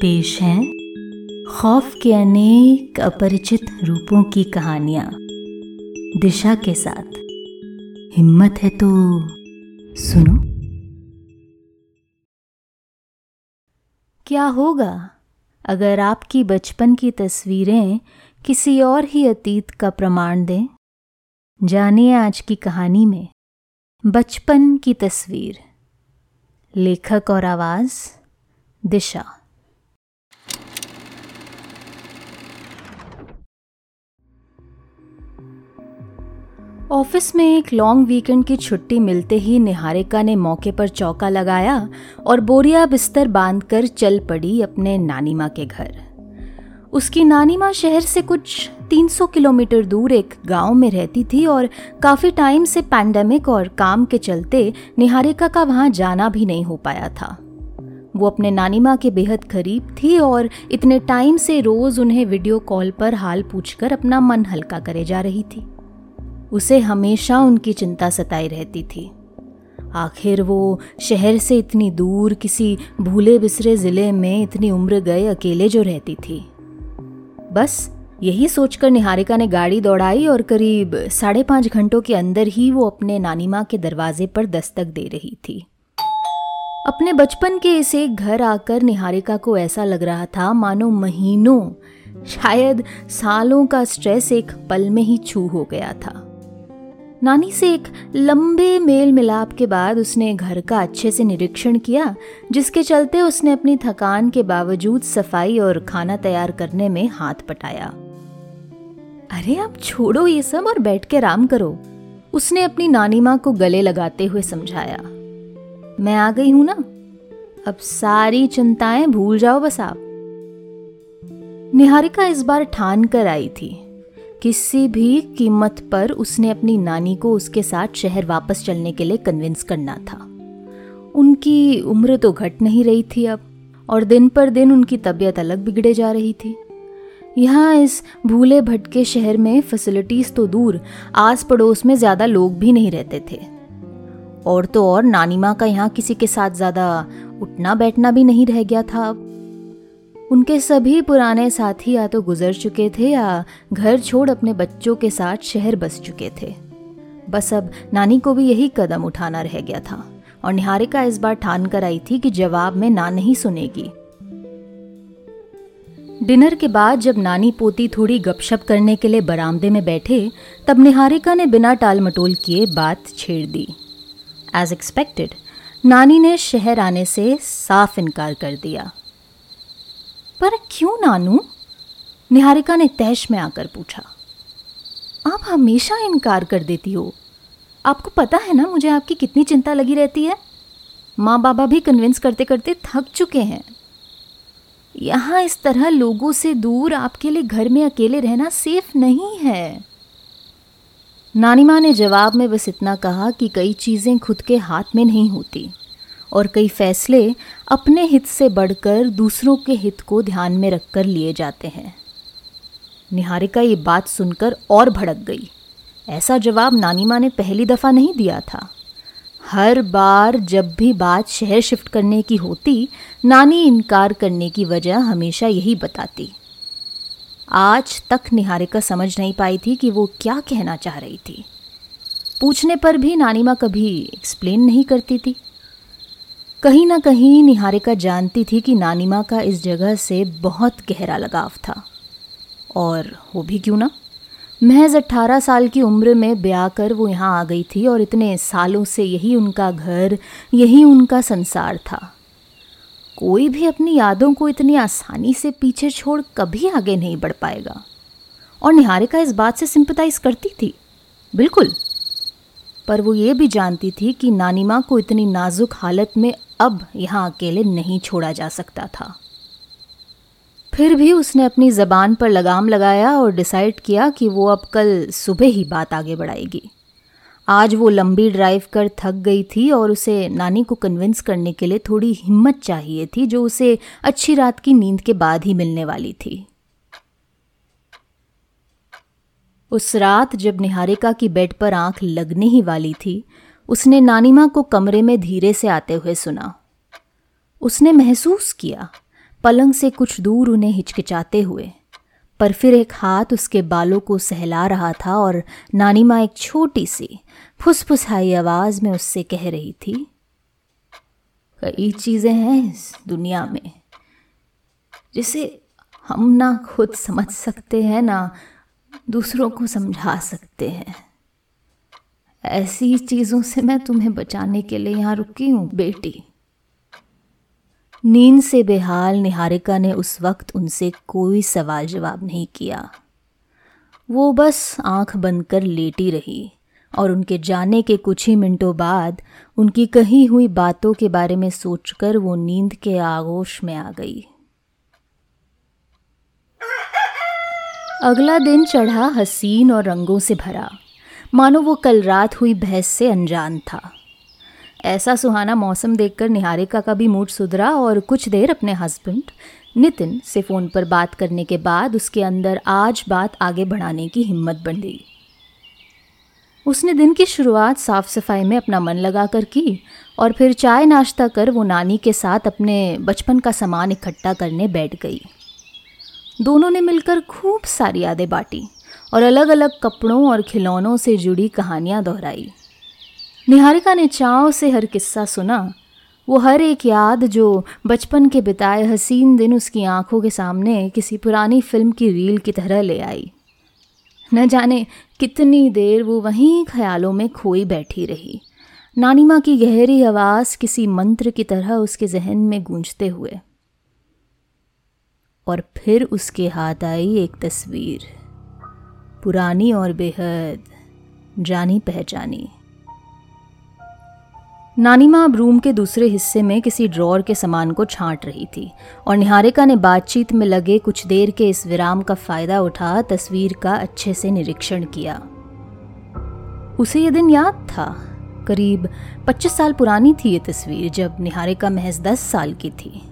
पेश है खौफ के अनेक अपरिचित रूपों की कहानियाँ। दिशा के साथ। हिम्मत है तो सुनो। क्या होगा अगर आपकी बचपन की तस्वीरें किसी और ही अतीत का प्रमाण दें? जानिए आज की कहानी में। बचपन की तस्वीर। लेखक और आवाज़ दिशा। ऑफ़िस में एक लॉन्ग वीकेंड की छुट्टी मिलते ही निहारिका ने मौके पर चौका लगाया और बोरिया बिस्तर बांधकर चल पड़ी अपने नानी माँ के घर। उसकी नानी माँ शहर से कुछ 300 किलोमीटर दूर एक गाँव में रहती थी और काफ़ी टाइम से पैंडेमिक और काम के चलते निहारिका का वहाँ जाना भी नहीं हो पाया था। वो अपने नानी माँ के बेहद करीब थी और इतने टाइम से रोज़ उन्हें वीडियो कॉल पर हाल पूछकर अपना मन हल्का करे जा रही थी। उसे हमेशा उनकी चिंता सताई रहती थी। आखिर वो शहर से इतनी दूर किसी भूले बिसरे ज़िले में इतनी उम्र गए अकेले जो रहती थी। बस यही सोचकर निहारिका ने गाड़ी दौड़ाई और करीब साढ़े पाँच घंटों के अंदर ही वो अपने नानी माँ के दरवाजे पर दस्तक दे रही थी। अपने बचपन के इस एक घर आकर निहारिका को ऐसा लग रहा था, मानो महीनों, शायद सालों का स्ट्रेस एक पल में ही छू हो गया था। नानी से एक लंबे मेल मिलाप के बाद उसने घर का अच्छे से निरीक्षण किया, जिसके चलते उसने अपनी थकान के बावजूद सफ़ाई और खाना तैयार करने में हाथ पटाया अरे, आप छोड़ो ये सब और बैठ के आराम करो, उसने अपनी नानी माँ को गले लगाते हुए समझाया। मैं आ गई हूँ ना? अब सारी चिंताएँ भूल जाओ बस आप। निहारिका इस बार ठान कर आई थी। किसी भी कीमत पर उसने अपनी नानी को उसके साथ शहर वापस चलने के लिए कन्विंस करना था। उनकी उम्र तो घट नहीं रही थी अब, और दिन पर दिन उनकी तबीयत अलग बिगड़े जा रही थी। यहाँ इस भूले भटके शहर में फैसिलिटीज़ तो दूर आस पड़ोस में ज़्यादा लोग भी नहीं रहते थे। और तो और नानी माँ का यहाँ किसी के साथ ज़्यादा उठना बैठना भी नहीं रह गया था अब। उनके सभी पुराने साथी या तो गुजर चुके थे या घर छोड़ अपने बच्चों के साथ शहर बस चुके थे। बस अब नानी को भी यही कदम उठाना रह गया था और निहारिका इस बार ठान कर आई थी कि जवाब में ना नहीं सुनेगी। डिनर के बाद जब नानी पोती थोड़ी गपशप करने के लिए बरामदे में बैठे, तब निहारिका ने बिना टाल मटोल किए बात छेड़ दी। एज एक्सपेक्टेड नानी ने शहर आने से साफ़ इनकार कर दिया। पर क्यों नानू? निहारिका ने तैश में आकर पूछा। आप हमेशा इनकार कर देती हो। आपको पता है ना मुझे आपकी कितनी चिंता लगी रहती है? माँ बाबा भी कन्विंस करते करते थक चुके हैं। यहाँ इस तरह लोगों से दूर आपके लिए घर में अकेले रहना सेफ़ नहीं है। नानी माँ ने जवाब में बस इतना कहा कि कई चीज़ें खुद के हाथ में नहीं होती। और कई फैसले अपने हित से बढ़कर दूसरों के हित को ध्यान में रखकर लिए जाते हैं। निहारिका ये बात सुनकर और भड़क गई। ऐसा जवाब नानी माँ ने पहली दफ़ा नहीं दिया था। हर बार जब भी बात शहर शिफ्ट करने की होती, नानी इनकार करने की वजह हमेशा यही बताती। आज तक निहारिका समझ नहीं पाई थी कि वो क्या कहना चाह रही थी। पूछने पर भी नानी माँ कभी एक्सप्लेन नहीं करती थी। कहीं ना कहीं निहारिका जानती थी कि नानी माँ का इस जगह से बहुत गहरा लगाव था। और वो भी क्यों ना? महज अट्ठारह साल की उम्र में ब्याह कर वो यहाँ आ गई थी और इतने सालों से यही उनका घर, यही उनका संसार था। कोई भी अपनी यादों को इतनी आसानी से पीछे छोड़ कभी आगे नहीं बढ़ पाएगा। और निहारिका इस बात से सिंपथाइज करती थी। बिल्कुल। पर वो ये भी जानती थी कि नानी माँ को इतनी नाजुक हालत में अब यहाँ अकेले नहीं छोड़ा जा सकता था। फिर भी उसने अपनी ज़बान पर लगाम लगाया और डिसाइड किया कि वो अब कल सुबह ही बात आगे बढ़ाएगी। आज वो लंबी ड्राइव कर थक गई थी और उसे नानी को कन्विंस करने के लिए थोड़ी हिम्मत चाहिए थी, जो उसे अच्छी रात की नींद के बाद ही मिलने वाली थी। उस रात जब निहारिका की बेड पर आँख लगने ही वाली थी उसने नानी माँ को कमरे में धीरे से आते हुए सुना। उसने महसूस किया, पलंग से कुछ दूर उन्हें हिचकिचाते हुए। पर फिर एक हाथ उसके बालों को सहला रहा था और नानी माँ एक छोटी सी, फुसफुसाई आवाज़ में उससे कह रही थी, कई चीज़ें हैं इस दुनिया में, जिसे हम ना खुद समझ सकते हैं, ना दूसरों को समझा सकते हैं। ऐसी चीज़ों से मैं तुम्हें बचाने के लिए यहाँ रुकी हूँ, बेटी। नींद से बेहाल निहारिका ने उस वक्त उनसे कोई सवाल जवाब नहीं किया। वो बस आँख बंद कर लेटी रही और उनके जाने के कुछ ही मिनटों बाद उनकी कही हुई बातों के बारे में सोचकर वो नींद के आगोश में आ गई। अगला दिन चढ़ा हसीन और रंगों से भरा। मानो वो कल रात हुई बहस से अनजान था। ऐसा सुहाना मौसम देखकर निहारिका का भी मूड सुधरा और कुछ देर अपने हस्बैंड नितिन, से फ़ोन पर बात करने के बाद उसके अंदर आज बात आगे बढ़ाने की हिम्मत बन गई। उसने दिन की शुरुआत साफ़ सफ़ाई में अपना मन लगा कर की और फिर चाय नाश्ता कर वो नानी के साथ अपने बचपन का सामान इकट्ठा करने बैठ गई। दोनों ने मिलकर खूब सारी यादें बांटी। और अलग अलग कपड़ों और खिलौनों से जुड़ी कहानियाँ दोहराई। निहारिका ने चाव से हर किस्सा सुना। वो हर एक याद जो बचपन के बिताए हसीन दिन उसकी आँखों के सामने किसी पुरानी फ़िल्म की रील की तरह ले आई। न जाने कितनी देर वो वहीं ख्यालों में खोई बैठी रही। नानी माँ की गहरी आवाज़ किसी मंत्र की तरह उसके जहन में गूंजते हुए। और फिर उसके हाथ आई एक तस्वीर। पुरानी और बेहद जानी पहचानी। नानी माँ अब रूम के दूसरे हिस्से में किसी ड्रॉर के सामान को छांट रही थी और निहारिका ने बातचीत में लगे कुछ देर के इस विराम का फ़ायदा उठा, तस्वीर का अच्छे से निरीक्षण किया। उसे यह दिन याद था। करीब 25 साल पुरानी थी ये तस्वीर, जब निहारिका महज 10 साल की थी।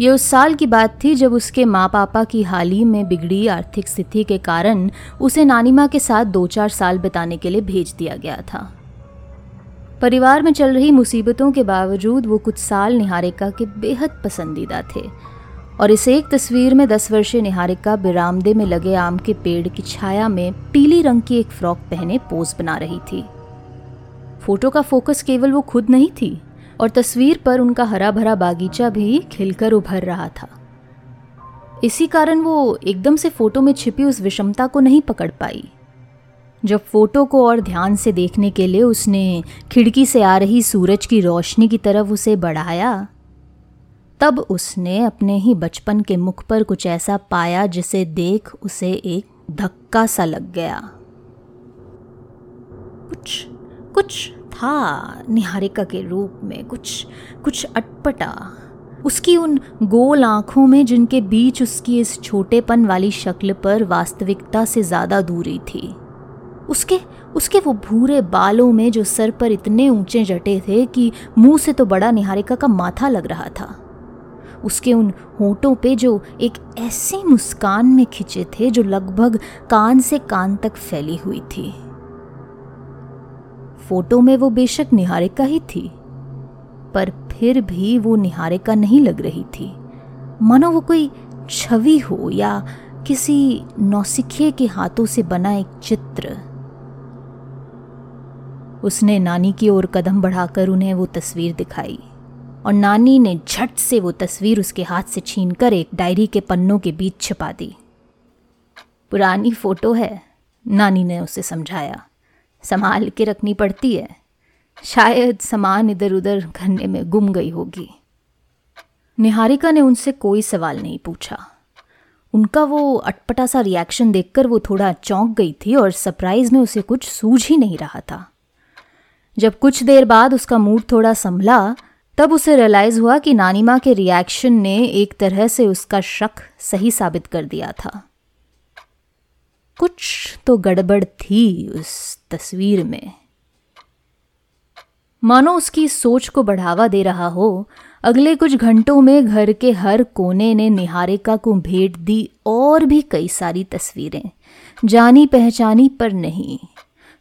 ये उस साल की बात थी जब उसके माँ पापा की हाल ही में बिगड़ी आर्थिक स्थिति के कारण उसे नानी माँ के साथ दो चार साल बिताने के लिए भेज दिया गया था। परिवार में चल रही मुसीबतों के बावजूद वो कुछ साल निहारिका के बेहद पसंदीदा थे और इस एक तस्वीर में दस वर्षीय निहारिका बिरामदे में लगे आम के पेड़ की छाया में पीली रंग की एक फ्रॉक पहने पोज बना रही थी। फ़ोटो का फोकस केवल वो खुद नहीं थी और तस्वीर पर उनका हरा भरा बागीचा भी खिलकर उभर रहा था। इसी कारण वो एकदम से फ़ोटो में छिपी उस विषमता को नहीं पकड़ पाई। जब फ़ोटो को और ध्यान से देखने के लिए उसने खिड़की से आ रही सूरज की रोशनी की तरफ़ उसे बढ़ाया, तब उसने अपने ही बचपन के मुख पर कुछ ऐसा पाया जिसे देख उसे एक धक्का सा लग गया। कुछ कुछ। था निहारिका के रूप में कुछ कुछ अटपटा। उसकी उन गोल आँखों में जिनके बीच उसकी इस छोटेपन वाली शक्ल पर वास्तविकता से ज़्यादा दूरी थी, उसके उसके वो भूरे बालों में जो सर पर इतने ऊँचे जटे थे कि मुँह से तो बड़ा निहारिका का माथा लग रहा था। उसके उन होठों पे जो एक ऐसी मुस्कान में खिंचे थे जो लगभग कान से कान तक फैली हुई थी। फ़ोटो में वो बेशक निहारिका ही थी, पर फिर भी वो निहारिका नहीं लग रही थी। मानो वो कोई छवि हो या किसी नौसिखिए के हाथों से बना एक चित्र। उसने नानी की ओर कदम बढ़ाकर उन्हें वो तस्वीर दिखाई, और नानी ने झट से वो तस्वीर उसके हाथ से छीनकर एक डायरी के पन्नों के बीच छिपा दी। पुरानी फ़ोटो है, नानी ने उसे समझाया। संभाल के रखनी पड़ती है। शायद सामान इधर उधर घरने में गुम गई होगी। निहारिका ने उनसे कोई सवाल नहीं पूछा। उनका वो अटपटा सा रिएक्शन देखकर वो थोड़ा चौंक गई थी और सरप्राइज़ में उसे कुछ सूझ ही नहीं रहा था। जब कुछ देर बाद उसका मूड थोड़ा संभला, तब उसे रियलाइज़ हुआ कि नानी माँ के रिएक्शन ने एक तरह से उसका शक सही साबित कर दिया था। कुछ तो गड़बड़ थी उस तस्वीर में। मानो उसकी सोच को बढ़ावा दे रहा हो, अगले कुछ घंटों में घर के हर कोने ने निहारिका को भेंट दी और भी कई सारी तस्वीरें, जानी पहचानी पर नहीं।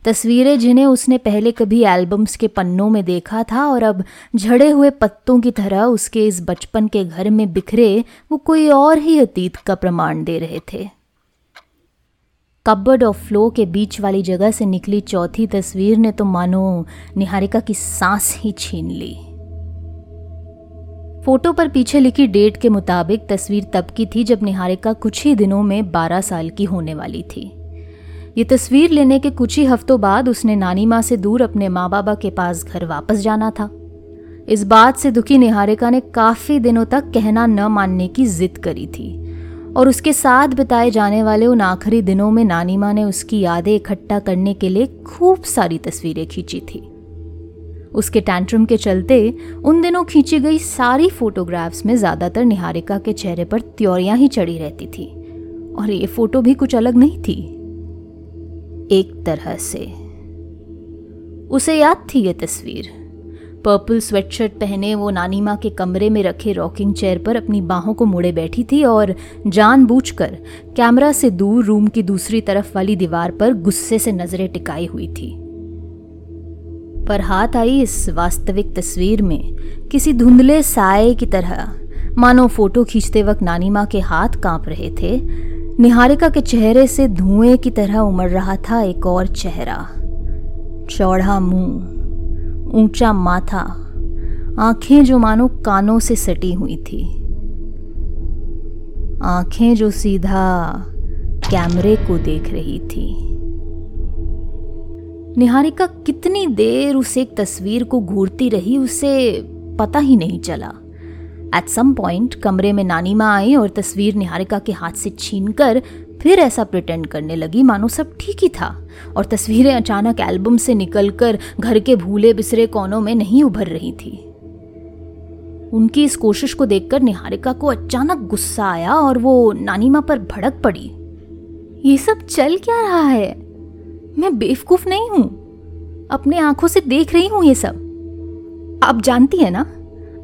तस्वीरें जिन्हें उसने पहले कभी एल्बम्स के पन्नों में देखा था और अब झड़े हुए पत्तों की तरह उसके इस बचपन के घर में बिखरे, वो कोई और ही अतीत का प्रमाण दे रहे थे। कबर्ड और फ्लो के बीच वाली जगह से निकली चौथी तस्वीर ने तो मानो निहारिका की सांस ही छीन ली। फ़ोटो पर पीछे लिखी डेट के मुताबिक तस्वीर तब की थी जब निहारिका कुछ ही दिनों में 12 साल की होने वाली थी। ये तस्वीर लेने के कुछ ही हफ्तों बाद उसने नानी माँ से दूर अपने माँ बाबा के पास घर वापस जाना था। इस बात से दुखी निहारिका ने काफ़ी दिनों तक कहना न मानने की जिद करी थी। और उसके साथ बिताए जाने वाले उन आखिरी दिनों में नानी माँ ने उसकी यादें इकट्ठा करने के लिए खूब सारी तस्वीरें खींची थी। उसके टैंट्रम के चलते उन दिनों खींची गई सारी फोटोग्राफ्स में ज़्यादातर निहारिका के चेहरे पर त्योरियाँ ही चढ़ी रहती थी। और ये फ़ोटो भी कुछ अलग नहीं थी। एक तरह से। उसे याद थी ये तस्वीर। पर्पल स्वेटशर्ट पहने वो नानी माँ के कमरे में रखे रॉकिंग चेयर पर अपनी बाहों को मुड़े बैठी थी और जानबूझकर कैमरा से दूर रूम की दूसरी तरफ़ वाली दीवार पर गुस्से से नज़रें टिकाई हुई थी। पर हाथ आई इस वास्तविक तस्वीर में किसी धुंधले साए की तरह। मानो फ़ोटो खींचते वक्त नानी माँ के हाथ काँप रहे थे। निहारिका के चेहरे से धुएँ की तरह उमड़ रहा था एक और चेहरा। चौड़ा मुँह। ऊँचा माथा, आँखें जो मानो कानों से सटी हुई थी। आँखें जो सीधा कैमरे को देख रही थी। निहारिका कितनी देर उस एक तस्वीर को घूरती रही, उसे पता ही नहीं चला। एट सम पॉइंट कमरे में नानी माँ आई और तस्वीर निहारिका के हाथ से छीन कर फिर ऐसा प्रिटेंड करने लगी, मानो सब ठीक ही था। और तस्वीरें अचानक एल्बम से निकलकर घर के भूले बिसरे कोनों में नहीं उभर रही थी। उनकी इस कोशिश को देखकर निहारिका को अचानक गुस्सा आया और वो नानी माँ पर भड़क पड़ी। ये सब चल क्या रहा है? मैं बेवकूफ़ नहीं हूँ। अपने आँखों से देख रही हूँ ये सब। आप जानती है ना?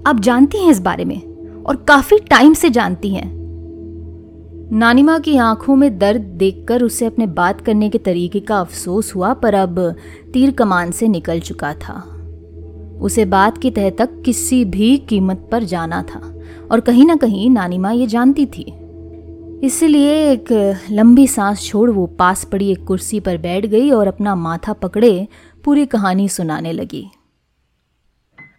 आप जानती हैं इस बारे में? और काफ़ी टाइम से जानती हैं। नानी माँ की आँखों में दर्द देखकर उसे अपने बात करने के तरीके का अफसोस हुआ, पर अब तीर कमान से निकल चुका था। उसे बात की तह तक किसी भी कीमत पर जाना था, और कहीं ना कहीं नानी माँ ये जानती थी। इसलिए एक लंबी सांस छोड़ वो पास पड़ी एक कुर्सी पर बैठ गई और अपना माथा पकड़े पूरी कहानी सुनाने लगी।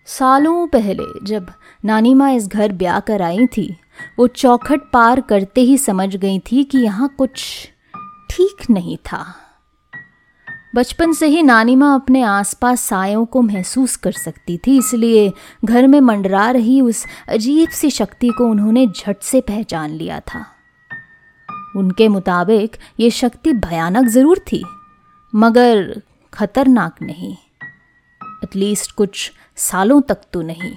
सालों पहले जब नानी माँ इस घर ब्याह कर आई थी वो चौखट पार करते ही समझ गई थी कि यहाँ कुछ ठीक नहीं था। बचपन से ही नानी माँ अपने आसपास सायों को महसूस कर सकती थी, इसलिए घर में मंडरा रही उस अजीब सी शक्ति को उन्होंने झट से पहचान लिया था। उनके मुताबिक ये शक्ति भयानक ज़रूर थी, मगर खतरनाक नहीं एटलीस्ट कुछ सालों तक तो नहीं।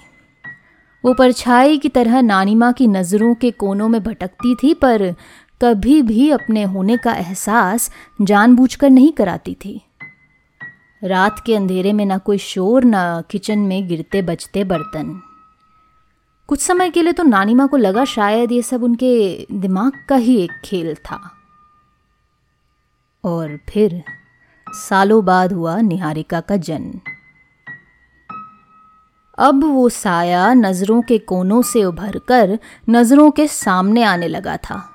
वो परछाई की तरह नानी माँ की नज़रों के कोनों में भटकती थी, पर कभी भी अपने होने का एहसास जानबूझकर नहीं कराती थी। रात के अंधेरे में ना कोई शोर, ना किचन में गिरते बजते बर्तन। कुछ समय के लिए तो नानी माँ को लगा शायद ये सब उनके दिमाग का ही एक खेल था। और फिर सालों बाद हुआ निहारिका का जन्म। अब वो साया नज़रों के कोनों से उभरकर नज़रों के सामने आने लगा था।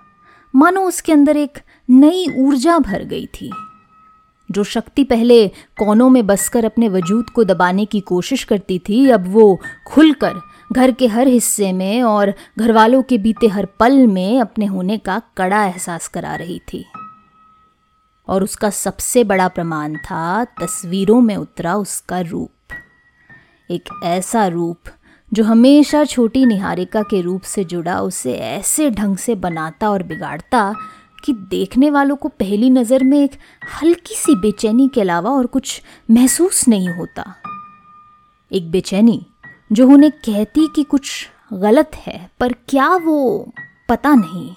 मानो उसके अंदर एक नई ऊर्जा भर गई थी। जो शक्ति पहले कोनों में बसकर अपने वजूद को दबाने की कोशिश करती थी, अब वो खुलकर घर के हर हिस्से में और घर वालों के बीते हर पल में अपने होने का कड़ा एहसास करा रही थी। और उसका सबसे बड़ा प्रमाण था, तस्वीरों में उतरा उसका रूप। एक ऐसा रूप जो हमेशा छोटी निहारिका के रूप से जुड़ा, उसे ऐसे ढंग से बनाता और बिगाड़ता कि देखने वालों को पहली नज़र में एक हल्की सी बेचैनी के अलावा और कुछ महसूस नहीं होता। एक बेचैनी जो उन्हें कहती कि कुछ गलत है, पर क्या वो पता नहीं।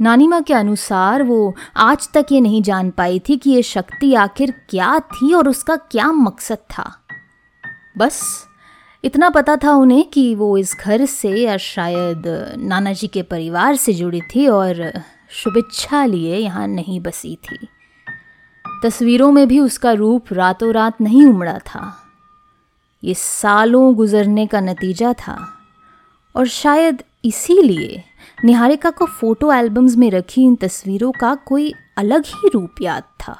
नानी माँ के अनुसार वो आज तक ये नहीं जान पाई थी कि ये शक्ति आखिर क्या थी और उसका क्या मकसद था। बस इतना पता था उन्हें कि वो इस घर से या शायद नाना जी के परिवार से जुड़ी थी और शुभेच्छा लिए यहाँ नहीं बसी थी। तस्वीरों में भी उसका रूप रातों रात नहीं उमड़ा था। ये सालों गुजरने का नतीजा था और शायद इसीलिए निहारिका को फ़ोटो एल्बम्स में रखी इन तस्वीरों का कोई अलग ही रूप याद था।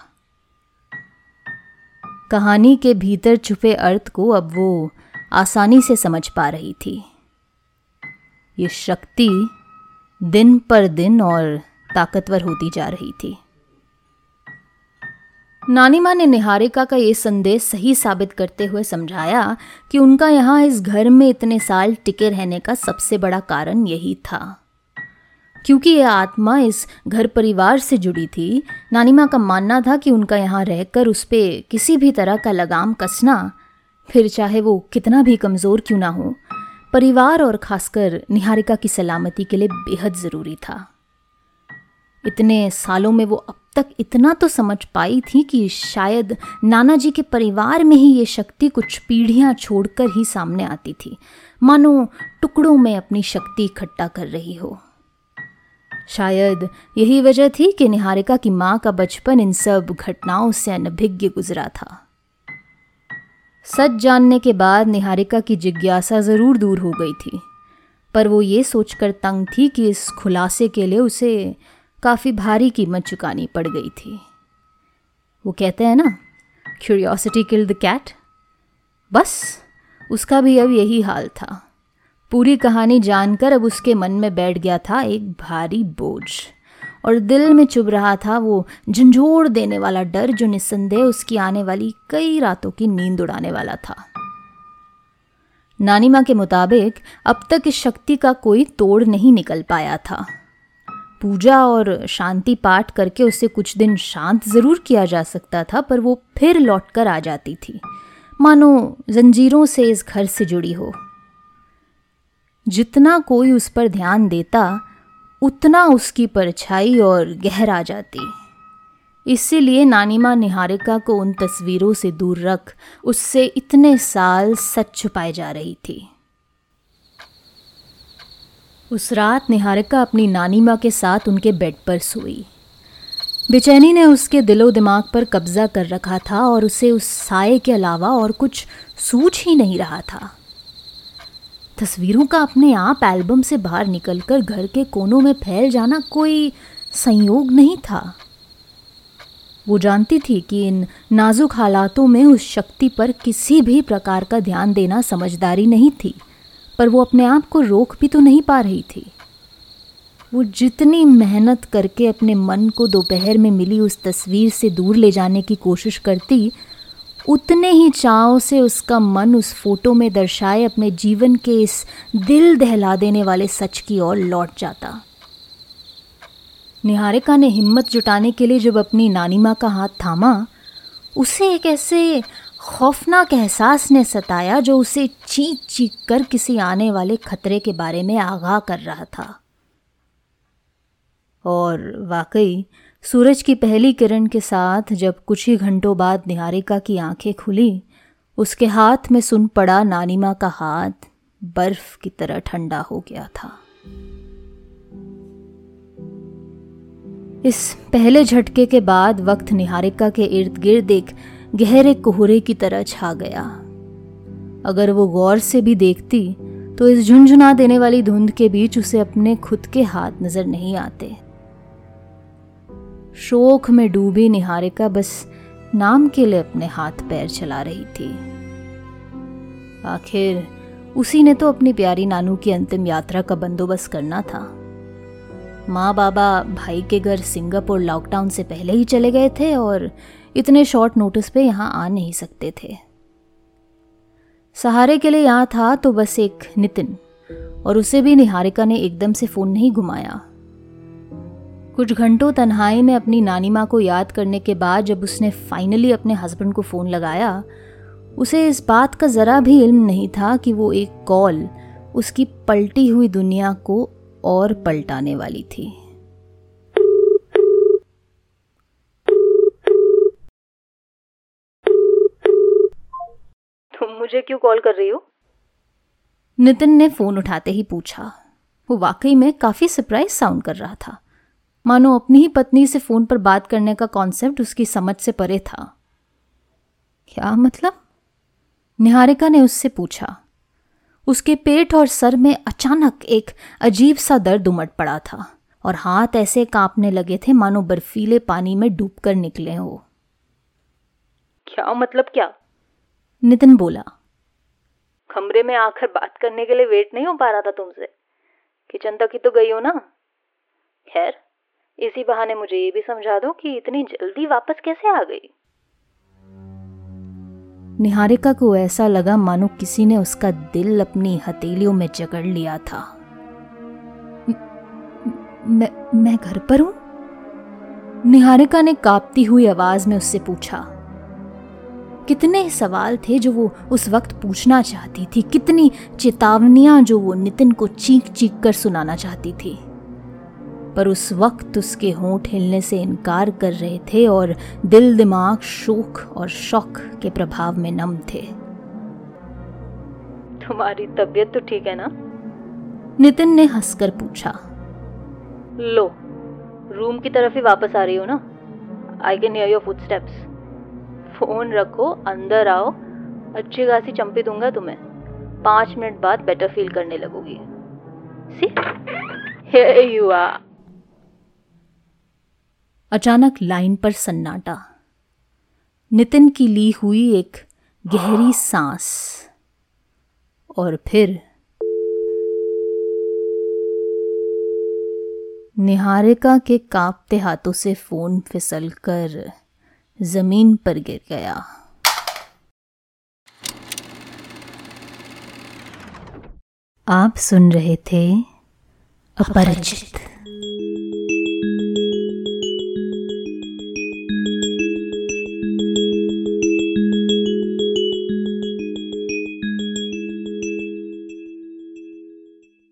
कहानी के भीतर छुपे अर्थ को अब वो आसानी से समझ पा रही थी। ये शक्ति दिन पर दिन और ताकतवर होती जा रही थी। नानी माँ ने निहारिका का ये संदेश सही साबित करते हुए समझाया कि उनका यहाँ इस घर में इतने साल टिके रहने का सबसे बड़ा कारण यही था। क्योंकि यह आत्मा इस घर परिवार से जुड़ी थी, नानी माँ का मानना था कि उनका यहाँ रहकर उस पर किसी भी तरह का लगाम कसना, फिर चाहे वो कितना भी कमज़ोर क्यों ना हो, परिवार और खासकर निहारिका की सलामती के लिए बेहद ज़रूरी था। इतने सालों में वो अब तक इतना तो समझ पाई थी कि शायद नाना जी के परिवार में ही ये शक्ति कुछ पीढ़ियाँ छोड़कर ही सामने आती थी। मानो टुकड़ों में अपनी शक्ति इकट्ठा कर रही हो। शायद यही वजह थी कि निहारिका की माँ का बचपन इन सब घटनाओं से अनभिज्ञ गुजरा था। सच जानने के बाद निहारिका की जिज्ञासा ज़रूर दूर हो गई थी, पर वो ये सोचकर तंग थी कि इस खुलासे के लिए उसे काफ़ी भारी कीमत चुकानी पड़ गई थी। वो कहते हैं ना क्यूरियोसिटी किल द कैट बस, उसका भी अब यही हाल था। पूरी कहानी जानकर अब उसके मन में बैठ गया था एक भारी बोझ। और दिल में चुभ रहा था वो झंझोड़ देने वाला डर जो निस्संदेह उसकी आने वाली कई रातों की नींद उड़ाने वाला था। नानी माँ के मुताबिक अब तक इस शक्ति का कोई तोड़ नहीं निकल पाया था। पूजा और शांति पाठ करके उसे कुछ दिन शांत ज़रूर किया जा सकता था, पर वो फिर लौटकर आ जाती थी। मानो जंजीरों से इस घर से जुड़ी हो। जितना कोई उस पर ध्यान देता, उतना उसकी परछाई और गहरा जाती। इसीलिए नानी माँ निहारिका को उन तस्वीरों से दूर रख, उससे इतने साल सच छुपाए जा रही थी। उस रात निहारिका अपनी नानी माँ के साथ उनके बेड पर सोई। बेचैनी ने उसके दिलो दिमाग पर कब्जा कर रखा था और उसे उस साय के अलावा और कुछ सूझ ही नहीं रहा था। तस्वीरों का अपने आप एल्बम से बाहर निकलकर घर के कोनों में फैल जाना कोई संयोग नहीं था। वो जानती थी कि इन नाजुक हालातों में उस शक्ति पर किसी भी प्रकार का ध्यान देना समझदारी नहीं थी, पर वो अपने आप को रोक भी तो नहीं पा रही थी। वो जितनी मेहनत करके अपने मन को दोपहर में मिली उस तस्वीर से दूर ले जाने की कोशिश करती उतने ही चाव से उसका मन उस फ़ोटो में दर्शाए अपने जीवन के इस दिल दहला देने वाले सच की ओर लौट जाता। निहारिका ने हिम्मत जुटाने के लिए जब अपनी नानी माँ का हाथ थामा, उसे एक ऐसे खौफनाक एहसास ने सताया जो उसे चीख चीख कर किसी आने वाले खतरे के बारे में आगाह कर रहा था। और वाकई सूरज की पहली किरण के साथ जब कुछ ही घंटों बाद निहारिका की आँखें खुली, उसके हाथ में सुन पड़ा नानीमा का हाथ बर्फ़ की तरह ठंडा हो गया था। इस पहले झटके के बाद वक्त निहारिका के इर्द गिर्द एक गहरे कोहरे की तरह छा गया। अगर वो गौर से भी देखती तो इस झुंझुना देने वाली धुंध के बीच उसे अपने खुद के हाथ नज़र नहीं आते। शोक में डूबी निहारिका बस नाम के लिए अपने हाथ पैर चला रही थी। आखिर उसी ने तो अपनी प्यारी नानू की अंतिम यात्रा का बंदोबस्त करना था। माँ बाबा भाई के घर सिंगापुर लॉकडाउन से पहले ही चले गए थे और इतने शॉर्ट नोटिस पे यहाँ आ नहीं सकते थे। सहारे के लिए यहाँ था तो बस एक नितिन, और उसे भी निहारिका ने एकदम से फ़ोन नहीं घुमाया। कुछ घंटों तन्हाई में अपनी नानी माँ को याद करने के बाद जब उसने फाइनली अपने हस्बैंड को फ़ोन लगाया उसे इस बात का ज़रा भी इल्म नहीं था कि वो एक कॉल उसकी पलटी हुई दुनिया को और पलटाने वाली थी। मुझे क्यों कॉल कर रही हो? नितिन ने फ़ोन उठाते ही पूछा। वो वाकई में काफ़ी सरप्राइज़ साउंड कर रहा था। मानो अपनी ही पत्नी से फ़ोन पर बात करने का कॉन्सेप्ट उसकी समझ से परे था। क्या मतलब? निहारिका ने उससे पूछा। उसके पेट और सर में अचानक एक अजीब सा दर्द उमट पड़ा था और हाथ ऐसे कांपने लगे थे मानो बर्फीले पानी में डूबकर निकले हो। क्या मतलब क्या? नितिन बोला। कमरे में आकर बात करने के लिए वेट नहीं हो पा रहा था तुमसे। किचन तक ही तो गई हो ना? खैर इसी बहाने मुझे ये भी समझा दो कि इतनी जल्दी वापस कैसे आ गई? निहारिका को ऐसा लगा मानो किसी ने उसका दिल अपनी हथेलियों में जकड़ लिया था। मैं मैं घर पर हूँ? निहारिका ने कांपती हुई आवाज़ में उससे पूछा। कितने सवाल थे जो वो उस वक्त पूछना चाहती थी? कितनी चेतावनियाँ जो वो नितिन को चीख चीख कर सुनाना चाहती थी? पर उस वक्त उसके होंठ हिलने से इनकार कर रहे थे और दिल दिमाग शोक और शौक के प्रभाव में नम थे। तुम्हारी तबीयत तो ठीक है ना? नितिन ने हंसकर पूछा। लो रूम की तरफ़ ही वापस आ रही हो ना? I can hear your footsteps phone रखो अंदर आओ। अच्छी खासी चंपी दूँगा तुम्हें। पाँच मिनट बाद बेटर फील करने लगोगी। सी यू आर अचानक लाइन पर सन्नाटा। नितिन की ली हुई एक गहरी सांस। और फिर निहारिका के कांपते हाथों से फ़ोन फिसलकर ज़मीन पर गिर गया। आप सुन रहे थे अपरिचित।